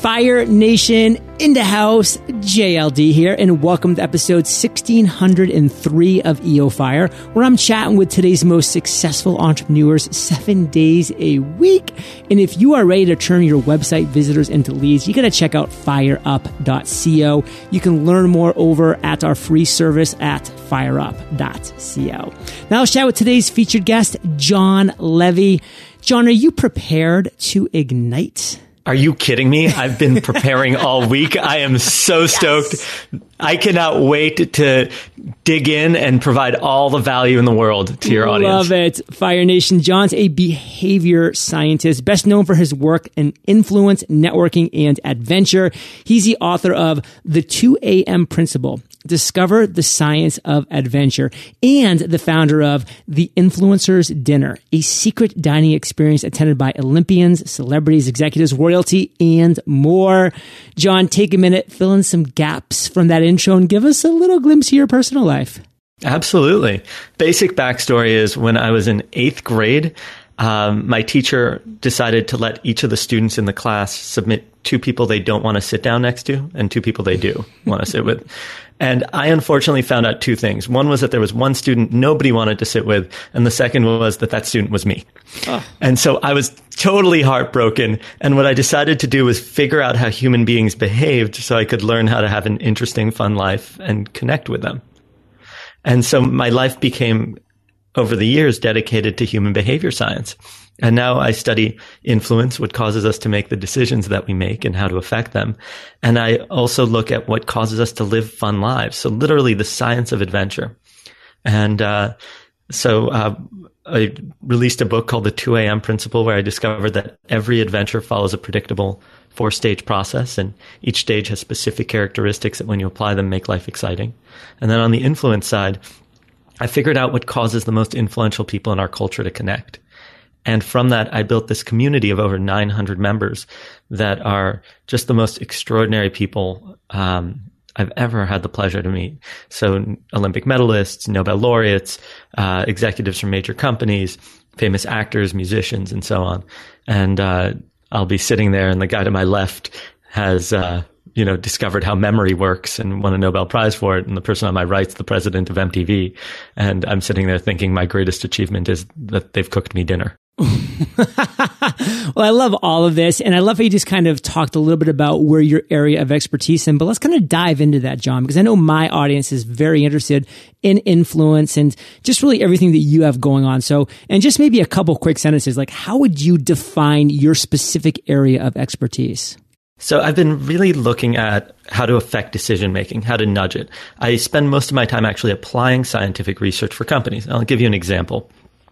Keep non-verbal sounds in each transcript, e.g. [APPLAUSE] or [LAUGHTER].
Fire Nation in the house, JLD here, and welcome to episode 1603 of EO Fire, where I'm chatting with today's most successful entrepreneurs seven days a week. And if you are ready to turn your website visitors into leads, you got to check out fireup.co. You can learn more over at our free service at fireup.co. Now let's chat with today's featured guest, Jon Levy. Jon, are you prepared to ignite? Are you kidding me? I've been [LAUGHS] preparing all week. I am so stoked. Yes. I cannot wait to dig in and provide all the value in the world to your Love audience. Love it. Fire Nation. Jon's a behavior scientist, best known for his work in influence, networking, and adventure. He's the author of The 2 a.m. Principle, Discover the Science of Adventure, and the founder of The Influencer's Dinner, a secret dining experience attended by Olympians, celebrities, executives, royalty, and more. Jon, take a minute, fill in some gaps from that intro and give us a little glimpse of your personal life. Absolutely. Basic backstory is when I was in eighth grade, um, my teacher decided to let each of the students in the class submit two people they don't want to sit down next to and two people they do [LAUGHS] want to sit with. And I unfortunately found out two things. One was that there was one student nobody wanted to sit with, and the second was that that student was me. Oh. And so I was totally heartbroken. And what I decided to do was figure out how human beings behaved so I could learn how to have an interesting, fun life and connect with them. And so my life became over the years dedicated to human behavior science. And now I study influence, what causes us to make the decisions that we make and how to affect them. And I also look at what causes us to live fun lives. So literally the science of adventure. And, uh, so, uh, I released a book called the 2 a.m. principle where I discovered that every adventure follows a predictable four stage process and each stage has specific characteristics that when you apply them make life exciting. And then on the influence side, I figured out what causes the most influential people in our culture to connect. And from that, I built this community of over 900 members that are just the most extraordinary people um, I've ever had the pleasure to meet. So Olympic medalists, Nobel laureates, uh, executives from major companies, famous actors, musicians, and so on. And uh, I'll be sitting there, and the guy to my left has uh, you know, discovered how memory works and won a Nobel Prize for it. And the person on my right's the president of MTV. And I'm sitting there thinking my greatest achievement is that they've cooked me dinner. [LAUGHS] well, I love all of this. And I love how you just kind of talked a little bit about where your area of expertise in, but let's kind of dive into that, Jon, because I know my audience is very interested in influence and just really everything that you have going on. So, and just maybe a couple quick sentences, like how would you define your specific area of expertise? So I've been really looking at how to affect decision making, how to nudge it. I spend most of my time actually applying scientific research for companies. I'll give you an example.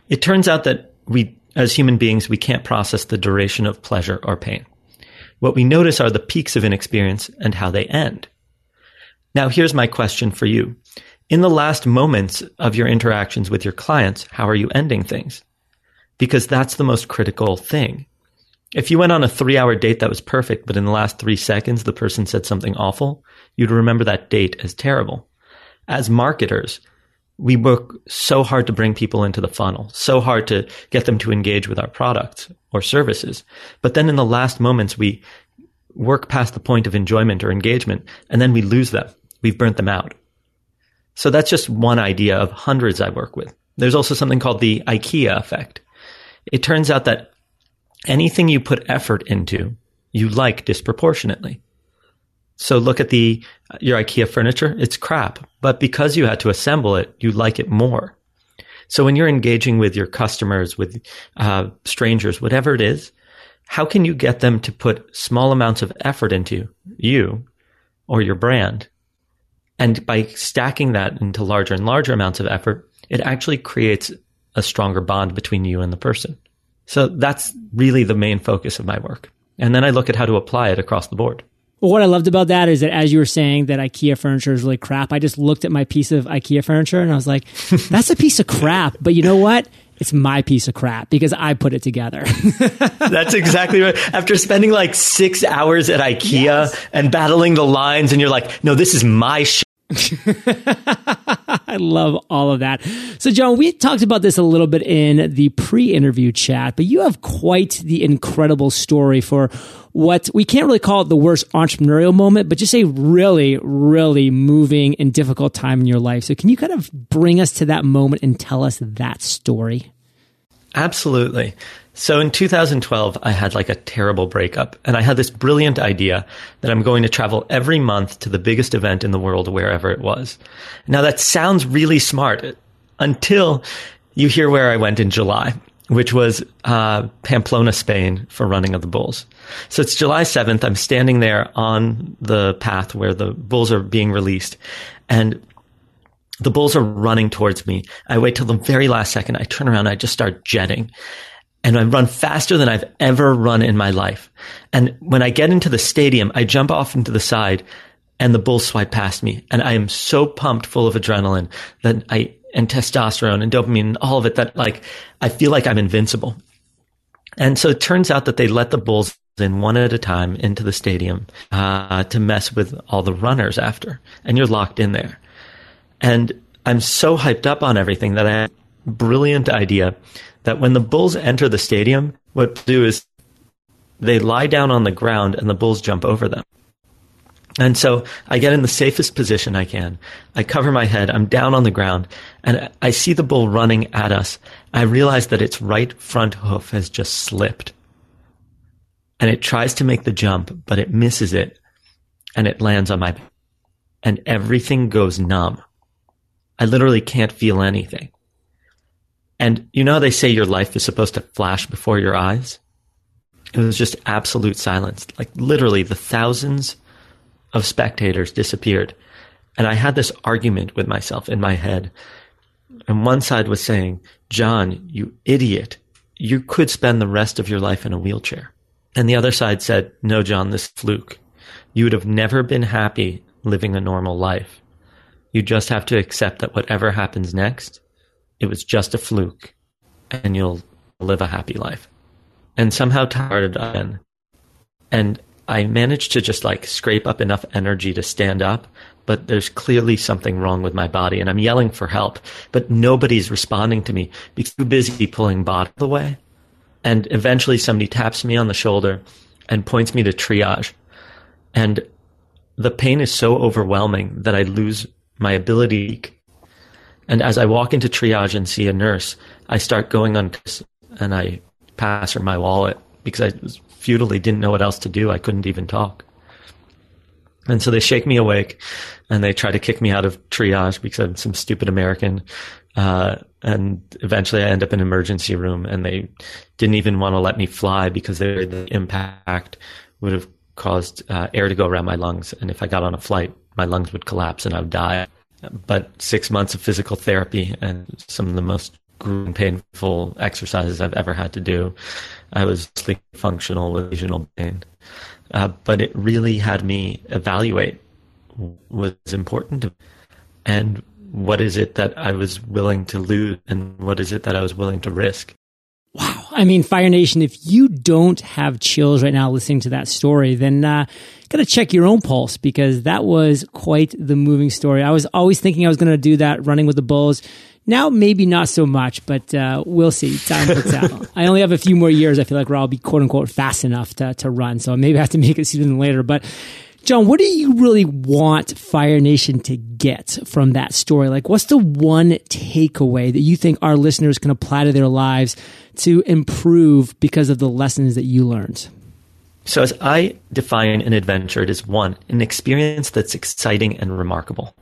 It turns out that we, as human beings, we can't process the duration of pleasure or pain. What we notice are the peaks of inexperience and how they end. Now, here's my question for you. In the last moments of your interactions with your clients, how are you ending things? Because that's the most critical thing. If you went on a three hour date that was perfect, but in the last three seconds the person said something awful, you'd remember that date as terrible. As marketers, we work so hard to bring people into the funnel, so hard to get them to engage with our products or services. But then in the last moments, we work past the point of enjoyment or engagement, and then we lose them. We've burnt them out. So that's just one idea of hundreds I work with. There's also something called the IKEA effect. It turns out that anything you put effort into, you like disproportionately. So look at the your IKEA furniture, it's crap, but because you had to assemble it, you like it more. So when you're engaging with your customers, with uh, strangers, whatever it is, how can you get them to put small amounts of effort into you or your brand? And by stacking that into larger and larger amounts of effort, it actually creates a stronger bond between you and the person. So that's really the main focus of my work. And then I look at how to apply it across the board. Well, what I loved about that is that as you were saying that IKEA furniture is really crap, I just looked at my piece of IKEA furniture and I was like, [LAUGHS] that's a piece of crap. But you know what? It's my piece of crap because I put it together. [LAUGHS] That's exactly right. After spending like six hours at IKEA yes. and battling the lines, and you're like, no, this is my shit. [LAUGHS] I love all of that. So, Jon, we talked about this a little bit in the pre interview chat, but you have quite the incredible story for what we can't really call it the worst entrepreneurial moment, but just a really, really moving and difficult time in your life. So, can you kind of bring us to that moment and tell us that story? Absolutely. So in 2012, I had like a terrible breakup and I had this brilliant idea that I'm going to travel every month to the biggest event in the world, wherever it was. Now that sounds really smart until you hear where I went in July, which was uh, Pamplona, Spain for running of the bulls. So it's July 7th. I'm standing there on the path where the bulls are being released and the bulls are running towards me. I wait till the very last second. I turn around. I just start jetting and I run faster than I've ever run in my life. And when I get into the stadium, I jump off into the side and the bulls swipe past me. And I am so pumped full of adrenaline that I, and testosterone and dopamine and all of it that like, I feel like I'm invincible. And so it turns out that they let the bulls in one at a time into the stadium, uh, to mess with all the runners after. And you're locked in there. And I'm so hyped up on everything that I brilliant idea that when the Bulls enter the stadium, what do is they lie down on the ground and the Bulls jump over them. And so I get in the safest position I can. I cover my head. I'm down on the ground and I see the bull running at us. I realize that its right front hoof has just slipped and it tries to make the jump, but it misses it and it lands on my back and everything goes numb. I literally can't feel anything. And you know, they say your life is supposed to flash before your eyes. It was just absolute silence. Like literally the thousands of spectators disappeared. And I had this argument with myself in my head. And one side was saying, Jon, you idiot. You could spend the rest of your life in a wheelchair. And the other side said, no, Jon, this fluke. You would have never been happy living a normal life. You just have to accept that whatever happens next it was just a fluke and you'll live a happy life. And somehow tired again. And I managed to just like scrape up enough energy to stand up, but there's clearly something wrong with my body and I'm yelling for help, but nobody's responding to me because too busy pulling bottle away. And eventually somebody taps me on the shoulder and points me to triage. And the pain is so overwhelming that I lose my ability and as I walk into triage and see a nurse, I start going on and I pass her my wallet because I futilely didn't know what else to do. I couldn't even talk. And so they shake me awake and they try to kick me out of triage because I'm some stupid American. Uh, and eventually I end up in emergency room and they didn't even want to let me fly because the impact would have caused uh, air to go around my lungs. And if I got on a flight, my lungs would collapse and I would die but six months of physical therapy and some of the most grueling, painful exercises I've ever had to do. I was functional with lesional pain. Uh, but it really had me evaluate what was important and what is it that I was willing to lose and what is it that I was willing to risk. Wow. I mean, Fire Nation, if you don't have chills right now listening to that story, then uh, got to check your own pulse because that was quite the moving story. I was always thinking I was going to do that running with the Bulls. Now, maybe not so much, but uh, we'll see. Time will tell. [LAUGHS] I only have a few more years. I feel like where I'll be quote unquote fast enough to, to run. So maybe I have to make it sooner than later. But Jon, what do you really want Fire Nation to get from that story? Like, what's the one takeaway that you think our listeners can apply to their lives to improve because of the lessons that you learned? So, as I define an adventure, it is one, an experience that's exciting and remarkable.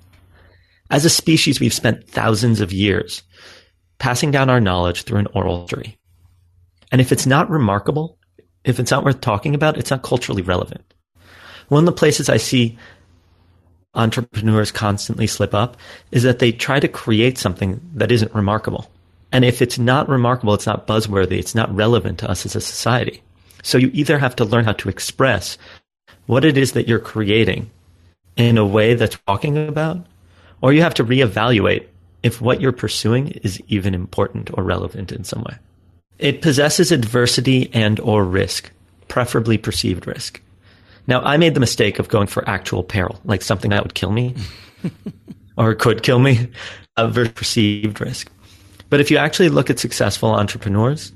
As a species, we've spent thousands of years passing down our knowledge through an oral history. And if it's not remarkable, if it's not worth talking about, it's not culturally relevant. One of the places I see entrepreneurs constantly slip up is that they try to create something that isn't remarkable. And if it's not remarkable, it's not buzzworthy, it's not relevant to us as a society. So you either have to learn how to express what it is that you're creating in a way that's talking about, or you have to reevaluate if what you're pursuing is even important or relevant in some way. It possesses adversity and or risk, preferably perceived risk. Now, I made the mistake of going for actual peril, like something that would kill me. [LAUGHS] or could kill me uh, versus perceived risk. But if you actually look at successful entrepreneurs,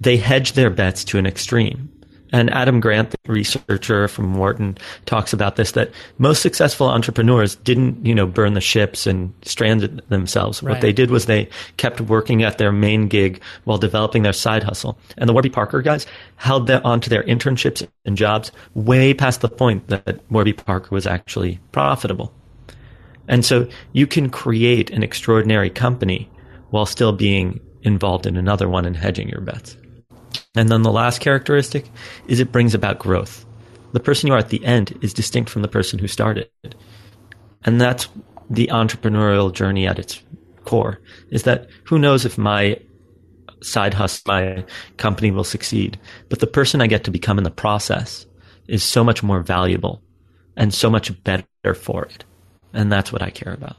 they hedge their bets to an extreme. And Adam Grant, the researcher from Wharton, talks about this, that most successful entrepreneurs didn't, you know, burn the ships and stranded themselves. Right. What they did was they kept working at their main gig while developing their side hustle. And the Warby Parker guys held them onto their internships and jobs way past the point that Warby Parker was actually profitable. And so you can create an extraordinary company while still being involved in another one and hedging your bets. And then the last characteristic is it brings about growth. The person you are at the end is distinct from the person who started. And that's the entrepreneurial journey at its core is that who knows if my side hustle, my company will succeed, but the person I get to become in the process is so much more valuable and so much better for it. And that's what I care about.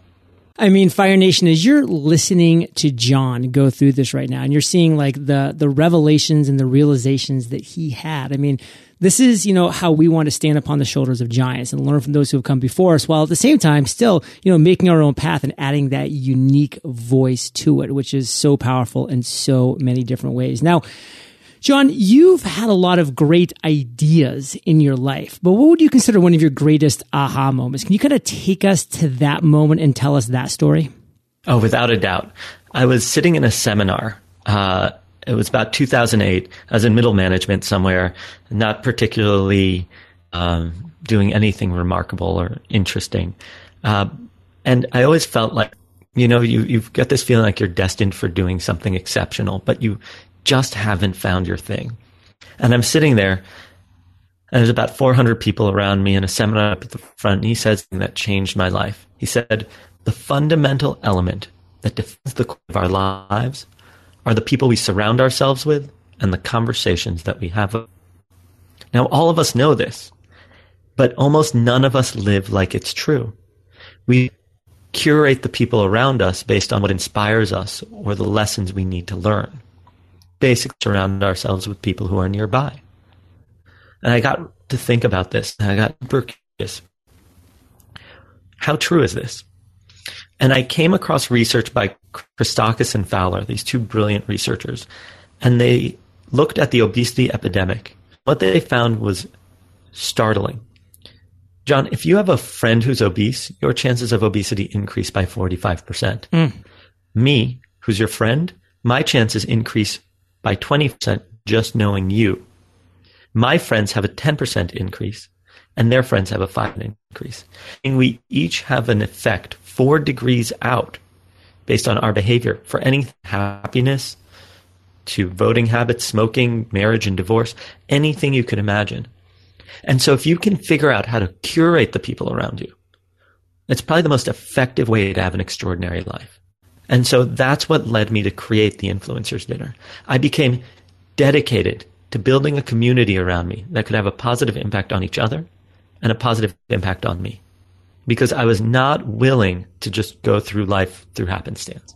I mean, Fire Nation, as you're listening to Jon go through this right now, and you're seeing like the the revelations and the realizations that he had. I mean, this is you know how we want to stand upon the shoulders of giants and learn from those who have come before us, while at the same time still you know making our own path and adding that unique voice to it, which is so powerful in so many different ways. Now. Jon, you've had a lot of great ideas in your life, but what would you consider one of your greatest aha moments? Can you kind of take us to that moment and tell us that story? Oh, without a doubt. I was sitting in a seminar. Uh, it was about 2008. I was in middle management somewhere, not particularly um, doing anything remarkable or interesting. Uh, and I always felt like, you know, you, you've got this feeling like you're destined for doing something exceptional, but you, just haven't found your thing. And I'm sitting there, and there's about 400 people around me in a seminar up at the front, and he something that changed my life. He said, The fundamental element that defines the core of our lives are the people we surround ourselves with and the conversations that we have. Now, all of us know this, but almost none of us live like it's true. We curate the people around us based on what inspires us or the lessons we need to learn basically surround ourselves with people who are nearby. And I got to think about this. And I got super curious. How true is this? And I came across research by Christakis and Fowler, these two brilliant researchers, and they looked at the obesity epidemic. What they found was startling. Jon, if you have a friend who's obese, your chances of obesity increase by 45%. Mm. Me, who's your friend, my chances increase by 20% just knowing you. My friends have a 10% increase and their friends have a 5 increase. And we each have an effect four degrees out based on our behavior for any happiness to voting habits, smoking, marriage and divorce, anything you could imagine. And so if you can figure out how to curate the people around you, it's probably the most effective way to have an extraordinary life. And so that's what led me to create the Influencers Dinner. I became dedicated to building a community around me that could have a positive impact on each other and a positive impact on me because I was not willing to just go through life through happenstance.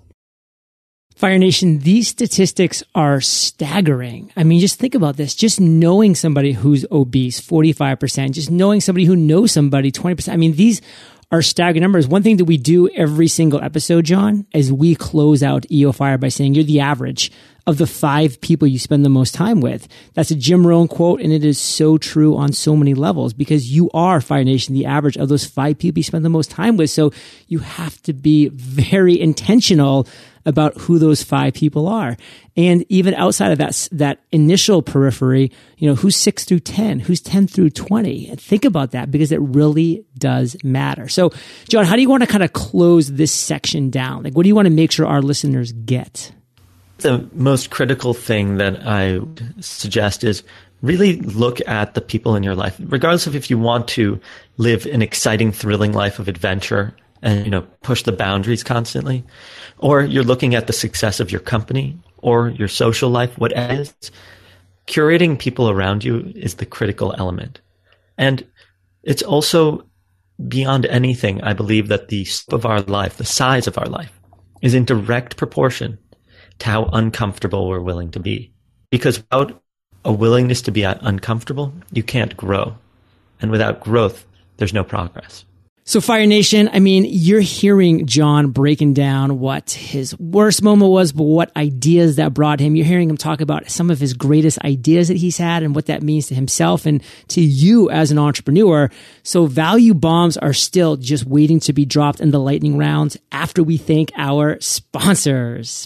Fire Nation, these statistics are staggering. I mean, just think about this. Just knowing somebody who's obese, 45%, just knowing somebody who knows somebody, 20%. I mean, these our staggering numbers. One thing that we do every single episode, Jon, is we close out EO Fire by saying you're the average of the five people you spend the most time with. That's a Jim Rohn quote, and it is so true on so many levels because you are Fire Nation, the average of those five people you spend the most time with. So you have to be very intentional about who those five people are. And even outside of that, that initial periphery, you know, who's six through 10, who's 10 through 20. And think about that because it really does matter. So, Jon, how do you want to kind of close this section down? Like, what do you want to make sure our listeners get? The most critical thing that I suggest is really look at the people in your life, regardless of if you want to live an exciting, thrilling life of adventure and you know push the boundaries constantly or you're looking at the success of your company or your social life what is curating people around you is the critical element. And it's also beyond anything i believe that the scope of our life the size of our life is in direct proportion to how uncomfortable we're willing to be. Because without a willingness to be uncomfortable you can't grow. And without growth there's no progress So Fire Nation, I mean, you're hearing Jon breaking down what his worst moment was, but what ideas that brought him. You're hearing him talk about some of his greatest ideas that he's had and what that means to himself and to you as an entrepreneur. So value bombs are still just waiting to be dropped in the lightning rounds after we thank our sponsors.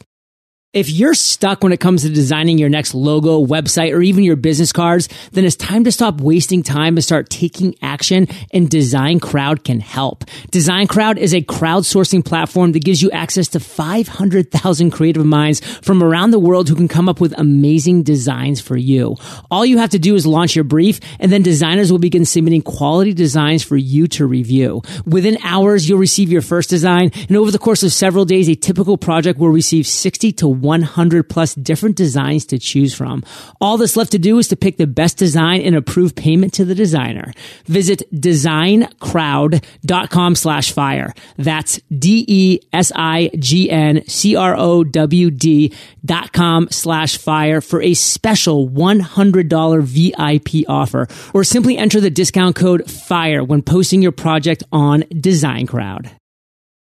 If you're stuck when it comes to designing your next logo, website, or even your business cards, then it's time to stop wasting time and start taking action and Design Crowd can help. Design Crowd is a crowdsourcing platform that gives you access to 500,000 creative minds from around the world who can come up with amazing designs for you. All you have to do is launch your brief and then designers will begin submitting quality designs for you to review. Within hours, you'll receive your first design and over the course of several days, a typical project will receive 60 to 100 plus different designs to choose from. All that's left to do is to pick the best design and approve payment to the designer. Visit designcrowd.com slash fire. That's D-E-S-I-G-N-C-R-O-W-D dot com slash fire for a special $100 VIP offer or simply enter the discount code FIRE when posting your project on Design Crowd.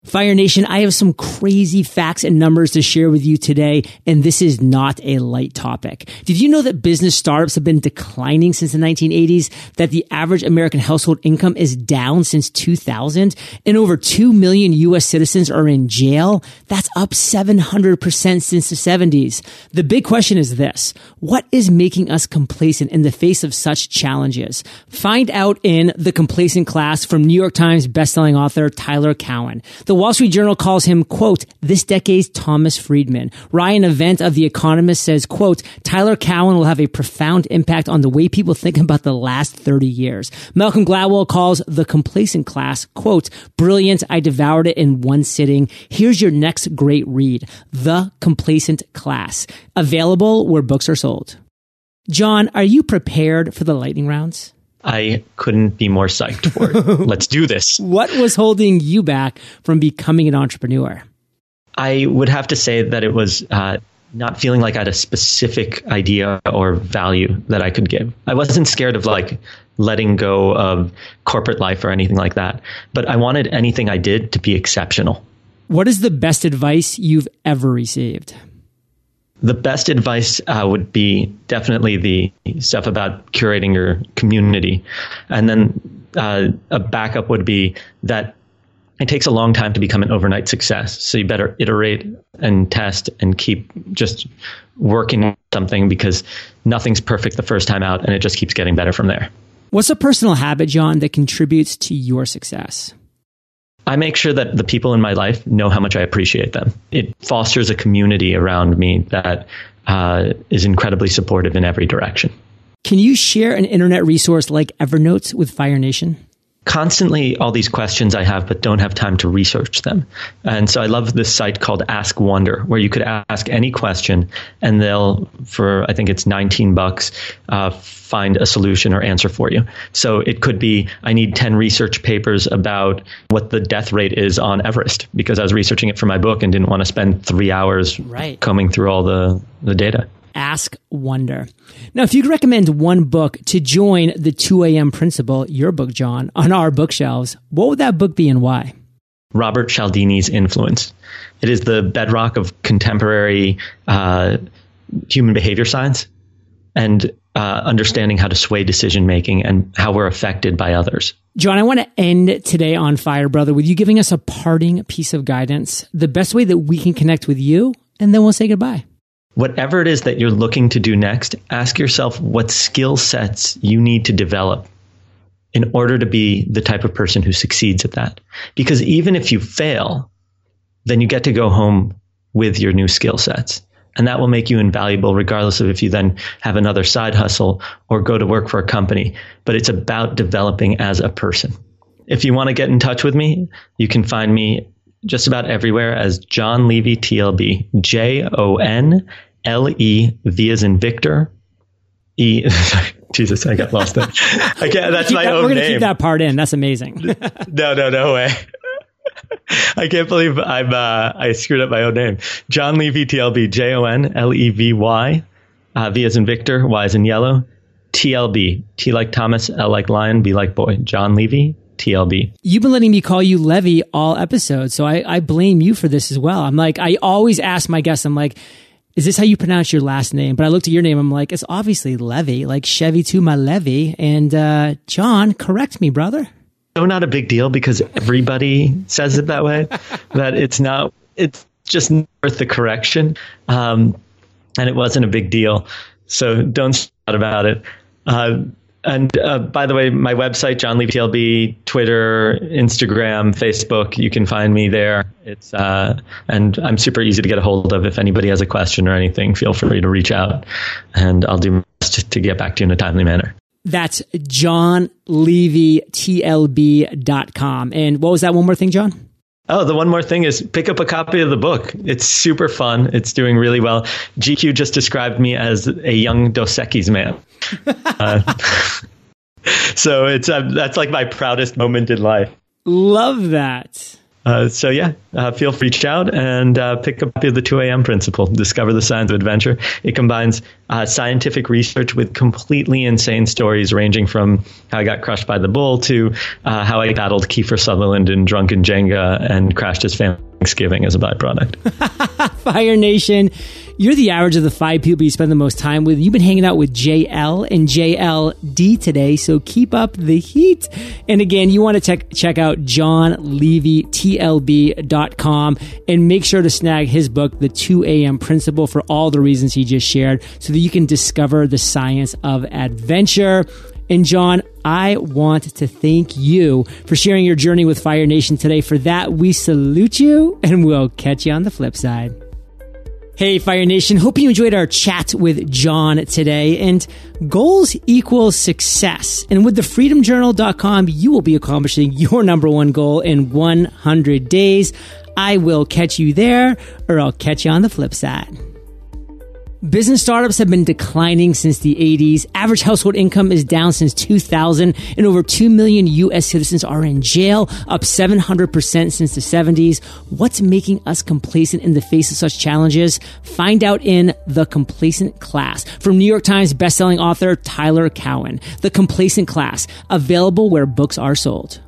Fire Nation, I have some crazy facts and numbers to share with you today, and this is not a light topic. Did you know that business startups have been declining since the 1980s, that the average American household income is down since 2000, and over 2 million US citizens are in jail? That's up 700% since the 70s. The big question is this. What is making us complacent in the face of such challenges? Find out in The Complacent Class from New York Times bestselling author Tyler Cowen. The Wall Street Journal calls him, quote, this decade's Thomas Friedman. Ryan Avent of The Economist says, quote, Tyler Cowen will have a profound impact on the way people think about the last 30 years. Malcolm Gladwell calls The Complacent Class, quote, brilliant. I devoured it in one sitting. Here's your next great read, The Complacent Class. Available where books are sold. Jon, are you prepared for the lightning rounds? I couldn't be more psyched for it. [LAUGHS] Let's do this. What was holding you back from becoming an entrepreneur? I would have to say that it was uh, not feeling like I had a specific idea or value that I could give. I wasn't scared of like letting go of corporate life or anything like that, but I wanted anything I did to be exceptional. What is the best advice you've ever received? The best advice uh, would be definitely the stuff about curating your community. And then uh, a backup would be that it takes a long time to become an overnight success. So you better iterate and test and keep just working something because nothing's perfect the first time out and it just keeps getting better from there. What's a personal habit, Jon, that contributes to your success? I make sure that the people in my life know how much I appreciate them. It fosters a community around me that uh, is incredibly supportive in every direction. Can you share an internet resource like Evernote with Fire Nation? Constantly all these questions I have, but don't have time to research them. And so I love this site called Ask Wonder, where you could ask any question, and they'll, for I think it's 19 bucks, uh, find a solution or answer for you. So it could be I need 10 research papers about what the death rate is on Everest because I was researching it for my book and didn't want to spend three hours right. combing through all the, the data. Ask Wonder. Now, if you could recommend one book to join the 2 a.m. principle, your book, Jon, on our bookshelves, what would that book be and why? Robert Cialdini's Influence. It is the bedrock of contemporary uh, human behavior science and uh, understanding how to sway decision making and how we're affected by others. Jon, I want to end today on Fire Brother with you giving us a parting piece of guidance, the best way that we can connect with you, and then we'll say goodbye whatever it is that you're looking to do next, ask yourself what skill sets you need to develop in order to be the type of person who succeeds at that. Because even if you fail, then you get to go home with your new skill sets. And that will make you invaluable regardless of if you then have another side hustle or go to work for a company. But it's about developing as a person. If you want to get in touch with me, you can find me just about everywhere as Jon Levy TLB. J O N L E V as in Victor. E. [LAUGHS] Jesus, I got lost there. I can't, that's my that, own We're going to keep that part in. That's amazing. [LAUGHS] no, no, no way. [LAUGHS] I can't believe I'm, uh, I screwed up my own name. Jon Levy, TLB, J O N L E V Y, uh, V as in Victor, Y as in yellow, TLB, T like Thomas, L like lion, B like boy. Jon Levy, TLB. You've been letting me call you Levy all episodes, so I, I blame you for this as well. I'm like, I always ask my guests, I'm like, is this how you pronounce your last name? But I looked at your name, I'm like, it's obviously Levy, like Chevy to my Levy. And uh, Jon, correct me, brother. No, not a big deal because everybody [LAUGHS] says it that way. that it's not. It's just worth the correction, um, and it wasn't a big deal. So don't stress about it. Uh, and uh, by the way, my website, Jon Levy TLB, Twitter, Instagram, Facebook, you can find me there. It's uh, and I'm super easy to get a hold of. If anybody has a question or anything, feel free to reach out, and I'll do my best to get back to you in a timely manner. That's jonlevytlb.com. And what was that one more thing, Jon? Oh, the one more thing is pick up a copy of the book. It's super fun. It's doing really well. GQ just described me as a young Dos Equis man. [LAUGHS] uh, [LAUGHS] so it's uh, that's like my proudest moment in life. Love that. Uh, so yeah, uh, feel free to reach out and uh, pick up the 2 a.m. principle. Discover the science of adventure. It combines uh, scientific research with completely insane stories, ranging from how I got crushed by the bull to uh, how I battled Kiefer Sutherland in Drunken Jenga and crashed his family Thanksgiving as a byproduct. [LAUGHS] Fire Nation, you're the average of the five people you spend the most time with. You've been hanging out with JL and JLD today, so keep up the heat. And again, you want to check check out jonlevytlb.com and make sure to snag his book, The 2 a.m. Principle, for all the reasons he just shared, so you can discover the science of adventure. And Jon, I want to thank you for sharing your journey with Fire Nation today. For that, we salute you and we'll catch you on the flip side. Hey, Fire Nation. Hope you enjoyed our chat with Jon today. And goals equal success. And with the freedomjournal.com, you will be accomplishing your number one goal in 100 days. I will catch you there or I'll catch you on the flip side. Business startups have been declining since the 80s. Average household income is down since 2000 and over 2 million US citizens are in jail, up 700% since the 70s. What's making us complacent in the face of such challenges? Find out in The Complacent Class from New York Times bestselling author Tyler Cowen. The Complacent Class, available where books are sold.